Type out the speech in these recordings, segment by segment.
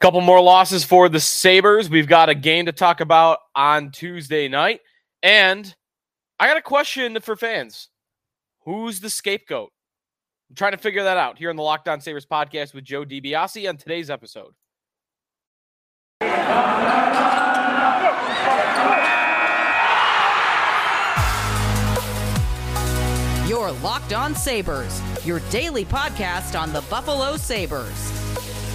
Couple more losses for the Sabres. We've got a game to talk about on Tuesday night. And I got a question for fans Who's the scapegoat? I'm trying to figure that out here on the Locked On Sabres podcast with Joe DiBiase on today's episode. Your Locked On Sabres, your daily podcast on the Buffalo Sabres.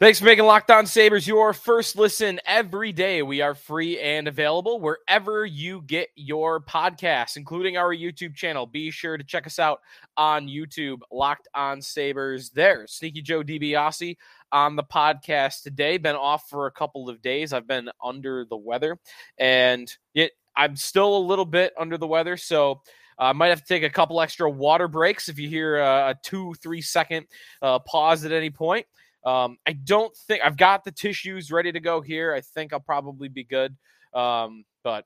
Thanks for making Locked On Sabres your first listen every day. We are free and available wherever you get your podcasts, including our YouTube channel. Be sure to check us out on YouTube, Locked On Sabres. There, Sneaky Joe DiBiase on the podcast today. Been off for a couple of days. I've been under the weather, and it, I'm still a little bit under the weather, so. I uh, might have to take a couple extra water breaks if you hear a, a two, three second uh, pause at any point. Um, I don't think I've got the tissues ready to go here. I think I'll probably be good. Um, but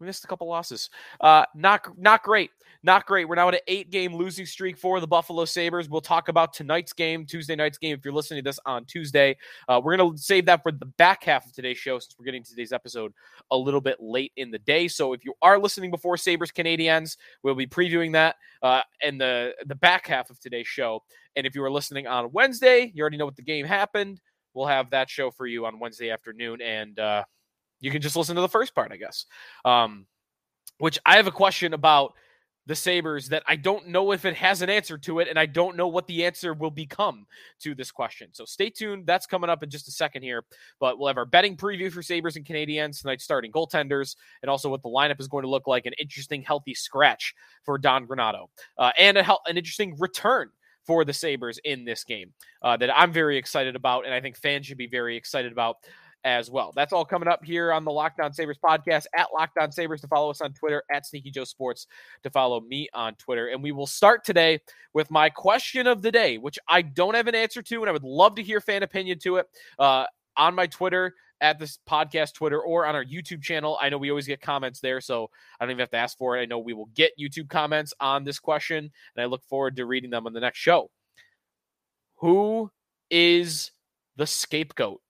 we missed a couple losses. Uh, not not great. Not great. We're now at an eight game losing streak for the Buffalo Sabres. We'll talk about tonight's game, Tuesday night's game, if you're listening to this on Tuesday. Uh, we're going to save that for the back half of today's show since we're getting today's episode a little bit late in the day. So if you are listening before Sabres Canadiens, we'll be previewing that uh, in the, the back half of today's show. And if you are listening on Wednesday, you already know what the game happened. We'll have that show for you on Wednesday afternoon, and uh, you can just listen to the first part, I guess. Um, which I have a question about the Sabres that I don't know if it has an answer to it, and I don't know what the answer will become to this question. So stay tuned. That's coming up in just a second here. But we'll have our betting preview for Sabres and Canadiens tonight, starting goaltenders, and also what the lineup is going to look like an interesting, healthy scratch for Don Granato, uh, and a, an interesting return for the Sabres in this game uh, that I'm very excited about, and I think fans should be very excited about as well. That's all coming up here on the Locked On Sabres podcast at Locked On Sabres to follow us on Twitter at Sneaky Joe Sports to follow me on Twitter. And we will start today with my question of the day, which I don't have an answer to, and I would love to hear fan opinion to it uh, on my Twitter at this podcast Twitter or on our YouTube channel. I know we always get comments there, so I don't even have to ask for it. I know we will get YouTube comments on this question, and I look forward to reading them on the next show. Who is the scapegoat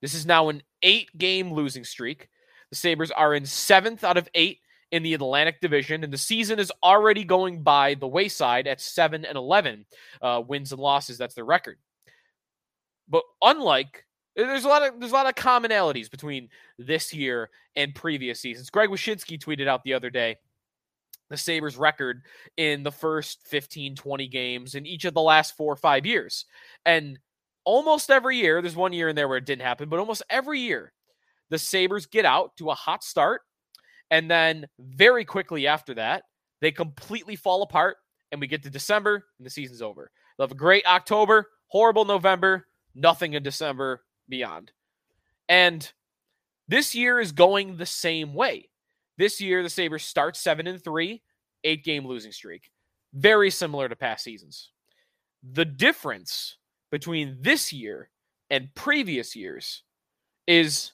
this is now an eight game losing streak. The Sabres are in seventh out of eight in the Atlantic Division, and the season is already going by the wayside at 7 and 11 uh, wins and losses. That's their record. But unlike there's a lot of there's a lot of commonalities between this year and previous seasons. Greg Wyshynski tweeted out the other day the Sabres record in the first 15, 20 games in each of the last four or five years. And almost every year, there's one year in there where it didn't happen, but almost every year, the Sabres get out to a hot start. And then very quickly after that, they completely fall apart. And we get to December and the season's over. They'll have a great October, horrible November, nothing in December beyond. And this year is going the same way. This year, the Sabres start seven and three, eight game losing streak. Very similar to past seasons. The difference between this year and previous years is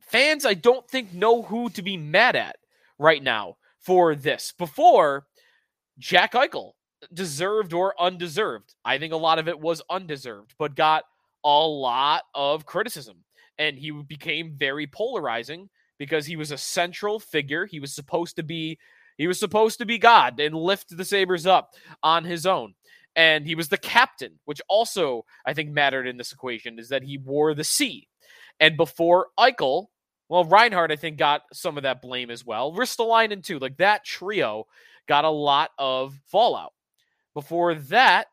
fans, I don't think, know who to be mad at right now for this. Before, Jack Eichel, deserved or undeserved. I think a lot of it was undeserved, but got a lot of criticism. And he became very polarizing because he was a central figure. He was supposed to be he was supposed to be God and lift the Sabres up on his own and he was the captain, which also I think mattered in this equation, is that he wore the C. And before Eichel, well, Reinhart I think got some of that blame as well. Ristolainen too, like that trio got a lot of fallout. Before that,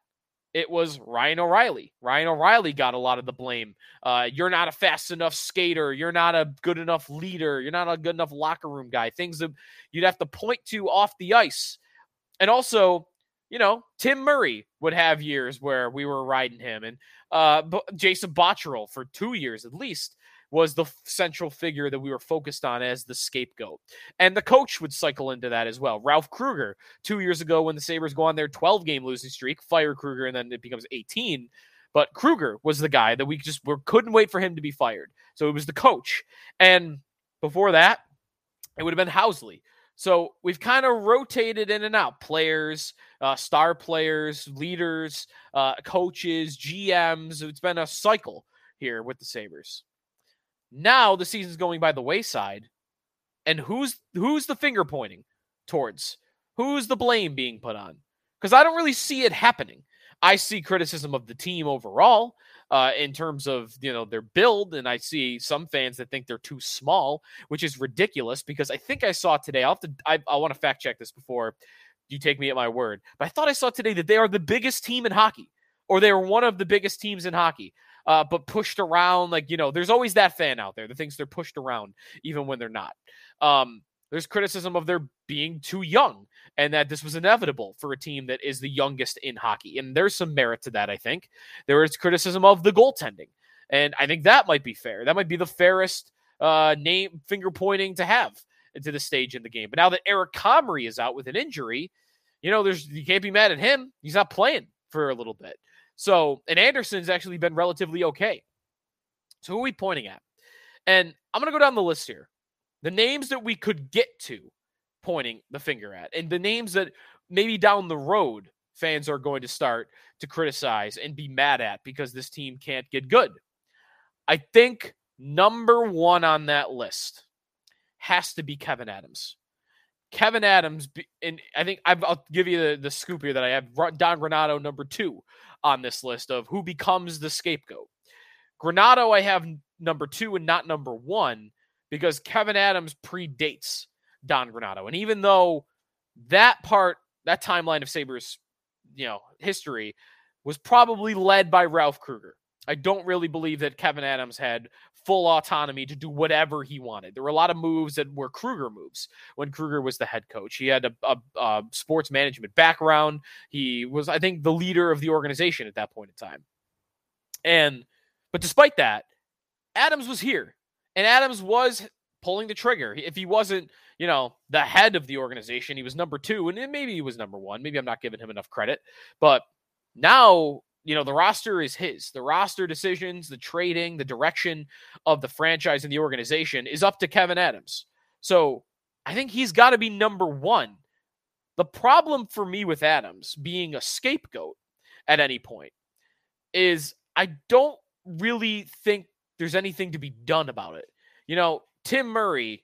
it was Ryan O'Reilly. Ryan O'Reilly got a lot of the blame. Uh, you're not a fast enough skater. You're not a good enough leader. You're not a good enough locker room guy. Things that you'd have to point to off the ice. And also, you know, Tim Murray would have years where we were riding him, and uh, Jason Botterill for two years at least was the central figure that we were focused on as the scapegoat. And the coach would cycle into that as well. Ralph Krueger, two years ago when the Sabres go on their 12 game losing streak, fire Krueger, and then it becomes 18. But Krueger was the guy that we just we couldn't wait for him to be fired. So it was the coach. And Before that, it would have been Housley. So we've kind of rotated in and out players, uh, star players, leaders, uh, coaches, GMs. It's been a cycle here with the Sabres. Now the season's going by the wayside. And who's who's the finger pointing towards? Who's the blame being put on? Because I don't really see it happening. I see criticism of the team overall uh, in terms of you know their build, and I see some fans that think they're too small, which is ridiculous. Because I think I saw today. I'll have to. I, I want to fact check this before you take me at my word, but I thought I saw today that they are the biggest team in hockey, or they are one of the biggest teams in hockey. Uh, but pushed around, like you know, there's always that fan out there that thinks they're pushed around even when they're not. Um, there's criticism of their being too young and that this was inevitable for a team that is the youngest in hockey. And there's some merit to that, I think. There is criticism of the goaltending. And I think that might be fair. That might be the fairest uh, name finger pointing to have into the stage in the game. But now that Eric Comrie is out with an injury, you know, there's you can't be mad at him. He's not playing for a little bit. So, and Anderson's actually been relatively okay. So who are we pointing at? And I'm going to go down the list here the names that we could get to pointing the finger at, and the names that maybe down the road fans are going to start to criticize and be mad at because this team can't get good. I think number one on that list has to be Kevin Adams. Kevin Adams, and I think i will give you the, the scoop here that I have Don Granato number two on this list of who becomes the scapegoat. Granato, I have number two and not number one because Kevin Adams predates Don Granato. And even though that part, that timeline of Sabres, you know, history was probably led by Ralph Krueger. I don't really believe that Kevin Adams had full autonomy to do whatever he wanted. There were a lot of moves that were Krueger moves when Krueger was the head coach. He had a, a, a, sports management background. He was, I think, the leader of the organization at that point in time. And, but despite that, Adams was here. And Adams was pulling the trigger. If he wasn't, you know, the head of the organization, he was number two, and maybe he was number one. Maybe I'm not giving him enough credit. But now, you know, the roster is his. The roster decisions, the trading, the direction of the franchise and the organization is up to kevin Adams. So I think he's got to be number one. The problem for me with Adams being a scapegoat at any point is I don't really think there's anything to be done about it. You know, Tim Murray,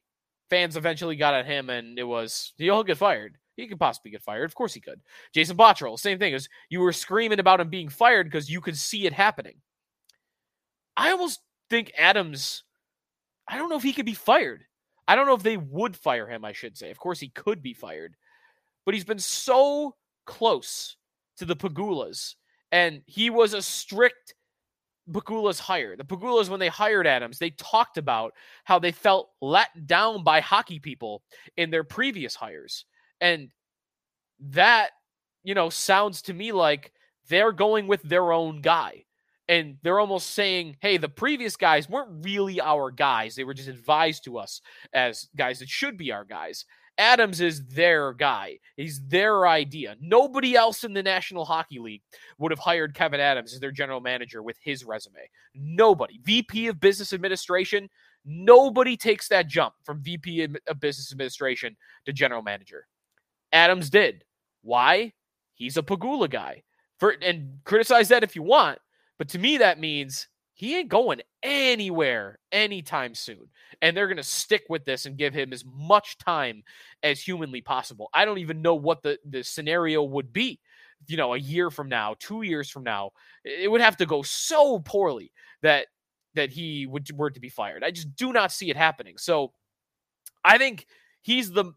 fans eventually got at him, and it was he'll get fired. He could possibly get fired. Of course he could. Jason Botterill, same thing. As you were screaming about him being fired because you could see it happening. I almost think Adams. I don't know if he could be fired. I don't know if they would fire him. I should say. Of course he could be fired, but he's been so close to the Pegulas, and he was a strict Pegula's hire. The Pegulas, when they hired Adams, they talked about how they felt let down by hockey people in their previous hires. And that, you know, sounds to me like they're going with their own guy. And they're almost saying, hey, the previous guys weren't really our guys. They were just advised to us as guys that should be our guys. Adams is their guy. He's their idea. Nobody else in the National Hockey League would have hired Kevin Adams as their general manager with his resume. Nobody. VP of Business Administration, nobody takes that jump from VP of Business Administration to general manager. Adams did. Why? He's a Pegula guy. For and criticize that if you want, but to me that means he ain't going anywhere anytime soon. And they're going to stick with this and give him as much time as humanly possible. I don't even know what the, the scenario would be, you know, a year from now, two years from now. It would have to go so poorly that that he would were to be fired. I just do not see it happening. So I think he's the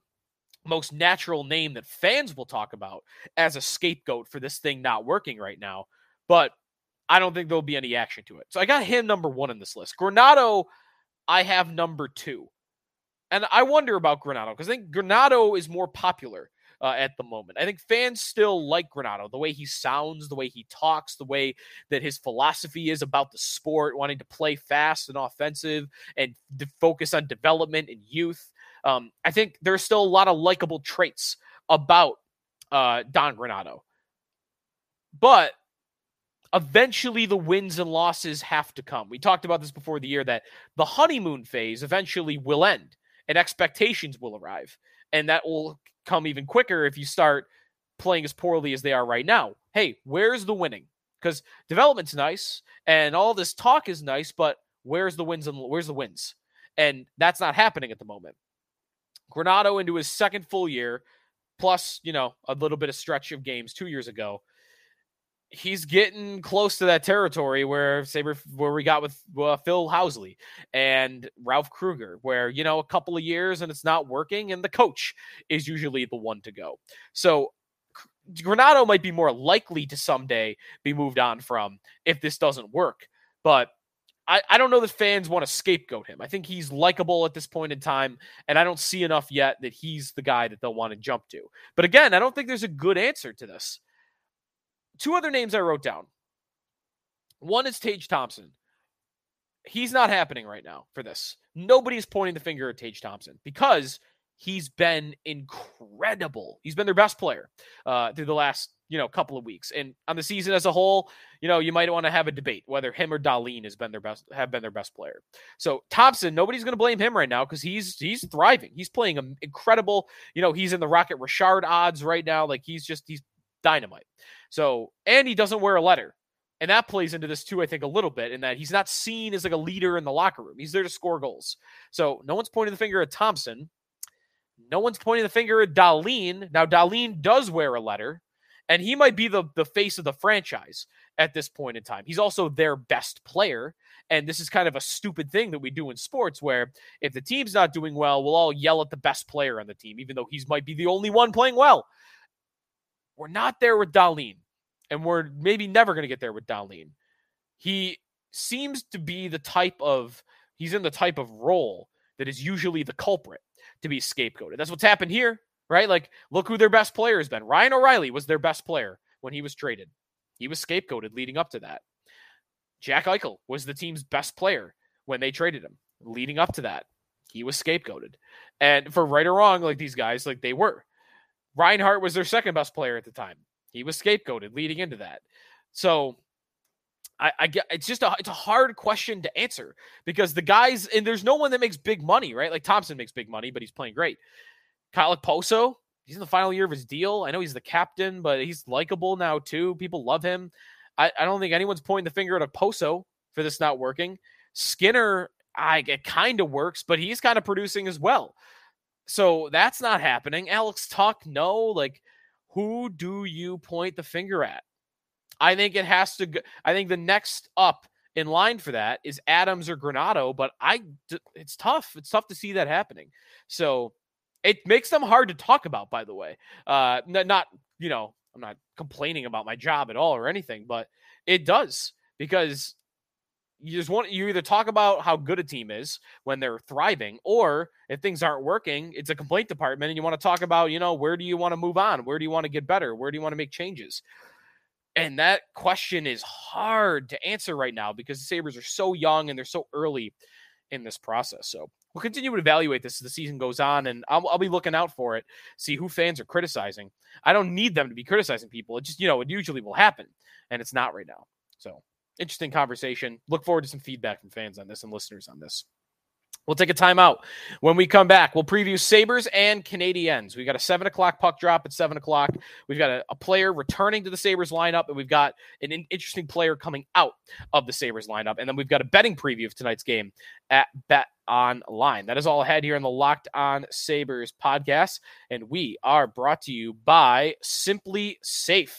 most natural name that fans will talk about as a scapegoat for this thing not working right now. But I don't think there'll be any action to it. So I got him number one in this list. Granato, I have number two. And I wonder about Granato because I think Granato is more popular uh, at the moment. I think fans still like Granato, the way he sounds, the way he talks, the way that his philosophy is about the sport, wanting to play fast and offensive and focus on development and youth. Um, I think there's still a lot of likable traits about uh, Don Granato. But eventually the wins and losses have to come. We talked about this before the year that the honeymoon phase eventually will end and expectations will arrive. And that will come even quicker if you start playing as poorly as they are right now. Hey, where's the winning? Because development's nice and all this talk is nice, but where's the wins and where's the wins? And that's not happening at the moment. Granato into his second full year, plus, you know, a little bit of stretch of games two years ago. He's getting close to that territory where Saber, where we got with uh, Phil Housley and Ralph Krueger, where you know a couple of years and it's not working, and the coach is usually the one to go. So Granato might be more likely to someday be moved on from if this doesn't work. But I, I don't know that fans want to scapegoat him. I think he's likable at this point in time, and I don't see enough yet that he's the guy that they'll want to jump to. But again, I don't think there's a good answer to this. Two other names I wrote down. One is Tage Thompson. He's not happening right now for this. Nobody's pointing the finger at Tage Thompson because he's been incredible. He's been their best player uh, through the last you know couple of weeks, and on the season as a whole, you know you might want to have a debate whether him or Dahlin has been their best have been their best player. So Thompson, nobody's going to blame him right now because he's he's thriving. He's playing incredible. You know he's in the Rocket Richard odds right now. Like he's just he's dynamite. So and he doesn't wear a letter. And that plays into this too, I think, a little bit in that he's not seen as like a leader in the locker room. He's there to score goals. So no one's pointing the finger at Thompson. No one's pointing the finger at Dahlin. Now, Dahlin does wear a letter, and he might be the, the face of the franchise at this point in time. He's also their best player. And this is kind of a stupid thing that we do in sports where if the team's not doing well, we'll all yell at the best player on the team, even though he's might be the only one playing well. We're not there with Dahlin, and we're maybe never going to get there with Dahlin. He seems to be the type of he's in the type of role that is usually the culprit to be scapegoated. That's what's happened here, right? Like, look who their best player has been. Ryan O'Reilly was their best player when he was traded. He was scapegoated leading up to that. Jack Eichel was the team's best player when they traded him. Leading up to that, he was scapegoated. And for right or wrong, like these guys, like they were. Reinhart was their second best player at the time. He was scapegoated leading into that. So I, I get it's just a it's a hard question to answer because the guys and there's no one that makes big money, right? Like Thompson makes big money, but he's playing great. Kyle Okposo, he's in the final year of his deal. I know he's the captain, but he's likable now too. People love him. I, I don't think anyone's pointing the finger at Okposo for this not working. Skinner, I it kind of works, but he's kind of producing as well. So that's not happening. Alex Tuch, no. Like, who do you point the finger at? I think it has to go. I think the next up in line for that is Adams or Granato, but I it's tough. It's tough to see that happening. So it makes them hard to talk about, by the way. Uh not you know, I'm not complaining about my job at all or anything, but it does because you just want you either talk about how good a team is when they're thriving or if things aren't working it's a complaint department and you want to talk about you know where do you want to move on where do you want to get better where do you want to make changes and that question is hard to answer right now because the Sabres are so young and they're so early in this process. So we'll continue to evaluate this as the season goes on, and I'll, I'll, be looking out for it, see who fans are criticizing. I don't need them to be criticizing people. It just, you know, it usually will happen, and it's not right now. So interesting conversation. Look forward to some feedback from fans on this and listeners on this. We'll take a timeout. When we come back, we'll preview Sabres and Canadiens. We've got a seven o'clock puck drop at seven o'clock. We've got a, a player returning to the Sabres lineup, and we've got an in- interesting player coming out of the Sabres lineup. And then we've got a betting preview of tonight's game at Bet Online. That is all ahead here on the Locked On Sabres podcast. And we are brought to you by SimpliSafe.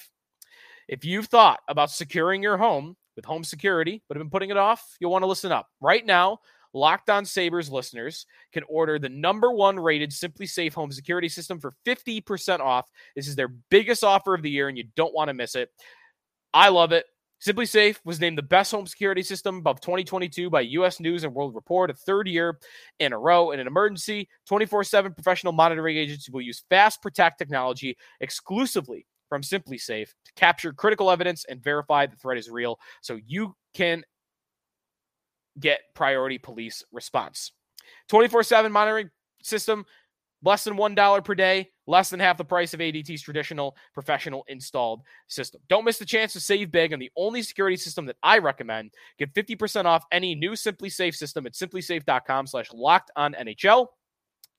If you've thought about securing your home with home security, but have been putting it off, you'll want to listen up. Right now, Locked On Sabres listeners can order the number one rated SimpliSafe home security system for 50% off. This is their biggest offer of the year, and you don't want to miss it. I love it. SimpliSafe was named the best home security system of 2022 by US News and World Report, a third year in a row. In an emergency, 24 7 professional monitoring agency will use Fast Protect technology exclusively from SimpliSafe to capture critical evidence and verify the threat is real so you can get priority police response. 24 7 monitoring system, less than $1 per day, less than half the price of ADT's traditional professional installed system. Don't miss the chance to save big on the only security system that I recommend. Get 50% off any new SimpliSafe system at simplisafe.com slash locked on NHL.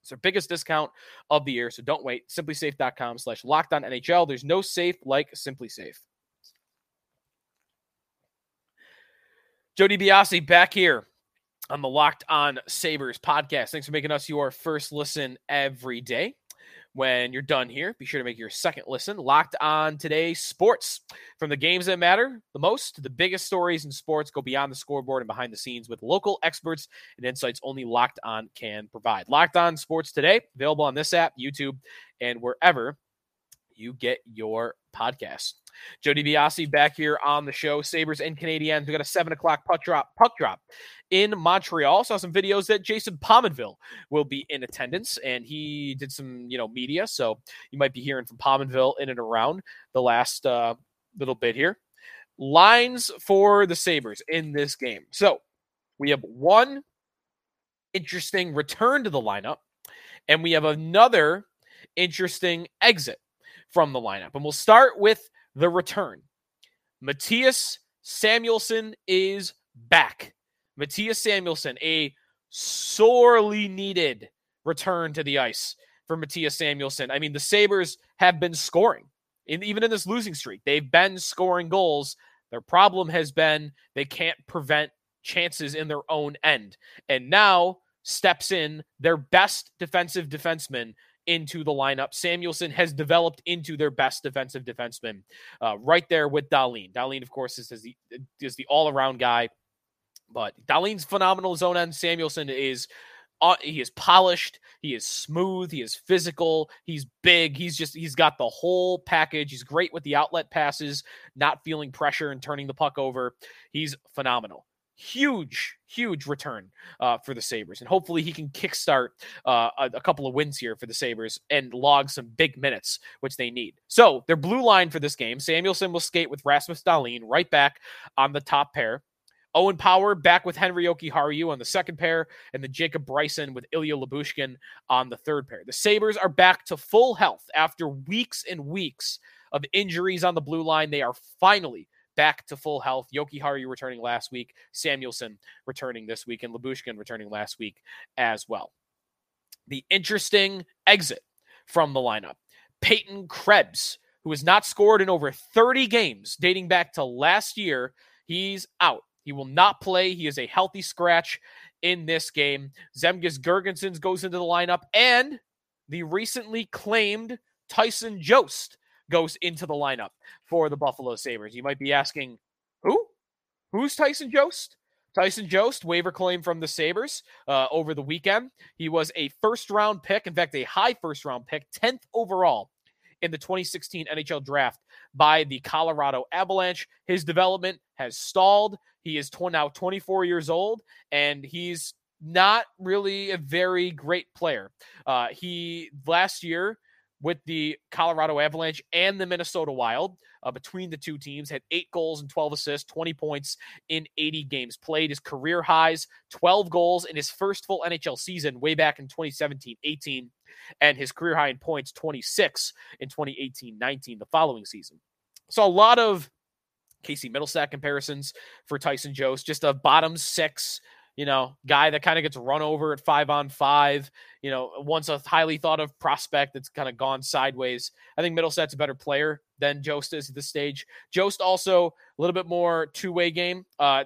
It's our biggest discount of the year, so don't wait. Simplisafe.com slash locked NHL. There's no safe like SimpliSafe. Joe DiBiase back here on the Locked On Sabres podcast. Thanks for making us your first listen every day. When you're done here, be sure to make your second listen. Locked on today, sports. From the games that matter the most to the biggest stories in sports, go beyond the scoreboard and behind the scenes with local experts and insights only Locked On can provide. Locked On Sports today, available on this app, YouTube, and wherever you get your podcast. Joe DiBiase back here on the show. Sabres and Canadiens. We got a seven o'clock puck drop. Puck drop in Montreal. Saw some videos that Jason Pominville will be in attendance, and he did some you know media. So you might be hearing from Pominville in and around the last uh, little bit here. Lines for the Sabres in this game. So we have one interesting return to the lineup, and we have another interesting exit from the lineup. And we'll start with the return. Mattias Samuelsson is back. Mattias Samuelsson, a sorely needed return to the ice for Mattias Samuelsson. I mean, the Sabres have been scoring, in, even in this losing streak. They've been scoring goals. Their problem has been they can't prevent chances in their own end. And now steps in their best defensive defenseman into the lineup. Samuelsson has developed into their best defensive defenseman, uh, right there with Dahlin. Dahlin, of course, is, is the is the all around guy, but Dahlin's phenomenal zone end. Samuelsson is. Uh, he is polished. He is smooth. He is physical. He's big. He's just, he's got the whole package. He's great with the outlet passes, not feeling pressure and turning the puck over. He's phenomenal huge, huge return uh, for the Sabres. And hopefully he can kickstart uh, a, a, couple of wins here for the Sabres and log some big minutes, which they need. So their blue line for this game Samuelsson will skate with Rasmus Dahlin right back on the top pair. Owen Power back with Henri Jokiharju on the second pair, and then Jacob Bryson with Ilya Lyubushkin on the third pair. The Sabres are back to full health after weeks and weeks of injuries on the blue line. They are finally back to full health. Jokiharju returning last week, Samuelsson returning this week, and Lyubushkin returning last week as well. The interesting exit from the lineup Peyton Krebs, who has not scored in over 30 games dating back to last year, he's out. He will not play. He is a healthy scratch in this game. Zemgus Girgensons goes into the lineup, and the recently claimed Tyson Jost goes into the lineup for the Buffalo Sabres. You might be asking, who? Who's Tyson Jost? Tyson Jost, waiver claim from the Sabres uh, over the weekend. He was a first round pick, in fact, a high first round pick, 10th overall in the 2016 NHL draft by the Colorado Avalanche. His development has stalled. He is now 24 years old, and he's not really a very great player. Uh, he last year with the Colorado Avalanche and the Minnesota Wild. Uh, between the two teams, had eight goals and 12 assists, 20 points in 80 games played. His career highs, 12 goals in his first full NHL season, way back in 2017 18, and his career high in points, 26 in 2018 19, the following season. So a lot of Casey Mittelstadt comparisons for Tyson Jost, just a bottom six you know, guy that kind of gets run over at five on five, you know, once a highly thought of prospect that's kind of gone sideways. I think Mittelstadt's a better player than Jost is at this stage. Jost also a little bit more two way game. Uh,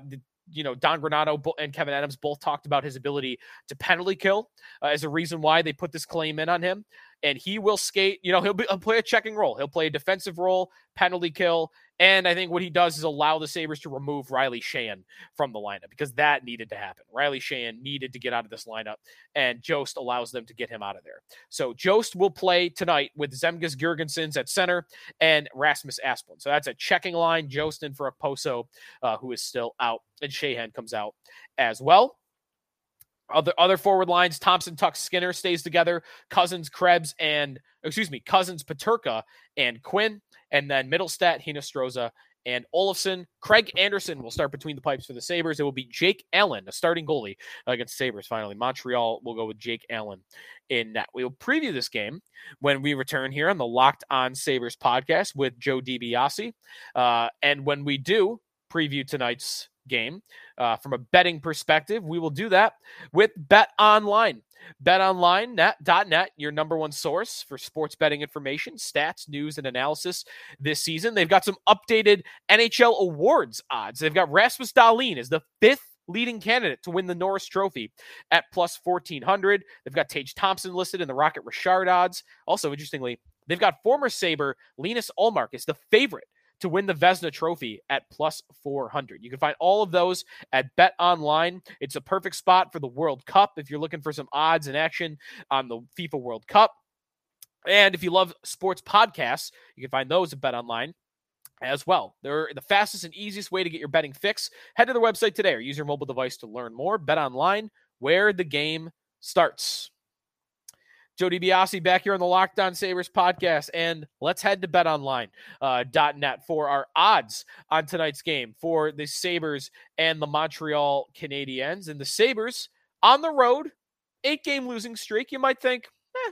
you know, Don Granato and Kevin Adams both talked about his ability to penalty kill uh, as a reason why they put this claim in on him. And he will skate, you know, he'll, be, he'll play a checking role. He'll play a defensive role, penalty kill, and I think what he does is allow the Sabres to remove Riley Sheahan from the lineup because that needed to happen. Riley Sheahan needed to get out of this lineup, and Jost allows them to get him out of there. So Jost will play tonight with Zemgus Girgensons at center and Rasmus Asplund. So that's a checking line. Jost in for Okposo, uh, who is still out, and Sheahan comes out as well. Other other forward lines, Thompson, Tuch, Skinner stays together. Cousins, Krebs, and excuse me, Cousins, Peterka, and Quinn and then Mittelstadt, Hinostroza, and Olofsson. Craig Anderson will start between the pipes for the Sabres. It will be Jake Allen, a starting goalie against Sabres finally. Montreal will go with Jake Allen in that. We will preview this game when we return here on the Locked On Sabres podcast with Joe DiBiase. Uh, and when we do preview tonight's game uh, from a betting perspective, we will do that with Bet Online. BetOnline.net, your number one source for sports betting information, stats, news, and analysis this season. They've got some updated NHL awards odds. They've got Rasmus Dahlin as the fifth leading candidate to win the Norris Trophy at plus 1400. They've got Tage Thompson listed in the Rocket Richard odds. Also, interestingly, they've got former Sabre Linus Ullmark as the favorite to win the Vezina Trophy at plus 400. You can find all of those at Bet Online. It's a perfect spot for the World Cup if you're looking for some odds and action on the FIFA World Cup. And if you love sports podcasts, you can find those at Bet Online as well. They're the fastest and easiest way to get your betting fix. Head to their website today or use your mobile device to learn more. Bet Online, where the game starts. Joe DiBiase back here on the Locked On Sabres podcast. And let's head to betonline.net uh, for our odds on tonight's game for the Sabres and the Montreal Canadiens. And the Sabres on the road, eight game losing streak. You might think, eh,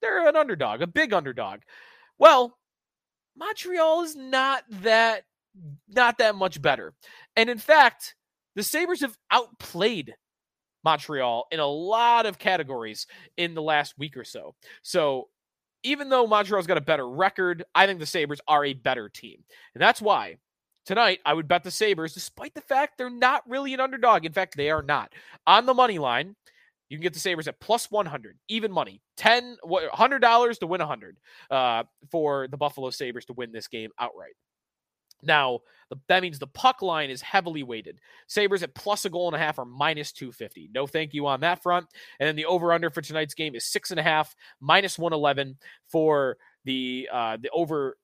they're an underdog, a big underdog. Well, Montreal is not that not that much better. And in fact, the Sabres have outplayed Montreal in a lot of categories in the last week or so. So even though Montreal's got a better record, I think the Sabres are a better team. And that's why tonight I would bet the Sabres, despite the fact they're not really an underdog. In fact, they are not. On the money line, you can get the Sabres at plus 100, even money. 10 $100 to win 100 uh, for the Buffalo Sabres to win this game outright. Now, that means the puck line is heavily weighted. Sabres at plus a goal and a half or minus 250. No thank you on that front. And then the over under for tonight's game is six and a half, minus 111 for the uh, the over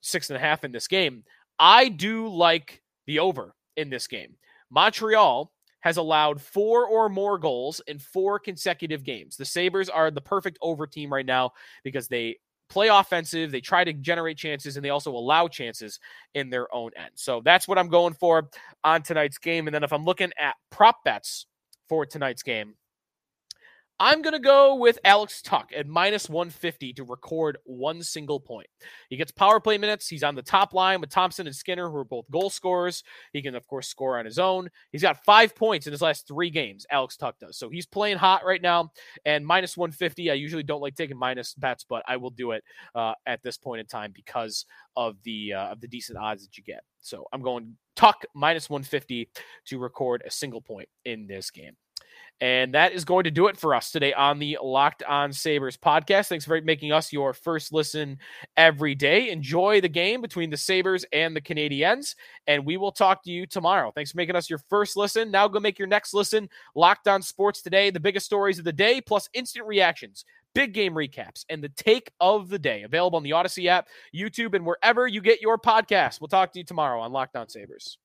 six and a half in this game. I do like the over in this game. Montreal has allowed four or more goals in four consecutive games. The Sabres are the perfect over team right now because they play offensive. They try to generate chances and they also allow chances in their own end. So that's what I'm going for on tonight's game. And then if I'm looking at prop bets for tonight's game, I'm going to go with Alex Tuch at minus 150 to record one single point. He gets power play minutes. He's on the top line with Thompson and Skinner, who are both goal scorers. He can, of course, score on his own. He's got five points in his last three games, Alex Tuch does. So he's playing hot right now. And minus 150, I usually don't like taking minus bets, but I will do it uh, at this point in time because of the uh, of the decent odds that you get. So I'm going Tuch minus 150 to record a single point in this game. And that is going to do it for us today on the Locked On Sabres podcast. Thanks for making us your first listen every day. Enjoy the game between the Sabres and the Canadiens. And we will talk to you tomorrow. Thanks for making us your first listen. Now go make your next listen. Locked On Sports today, the biggest stories of the day, plus instant reactions big game recaps, and the take of the day. Available on the Odyssey app, YouTube, and wherever you get your podcast. We'll talk to you tomorrow on Locked On Sabres.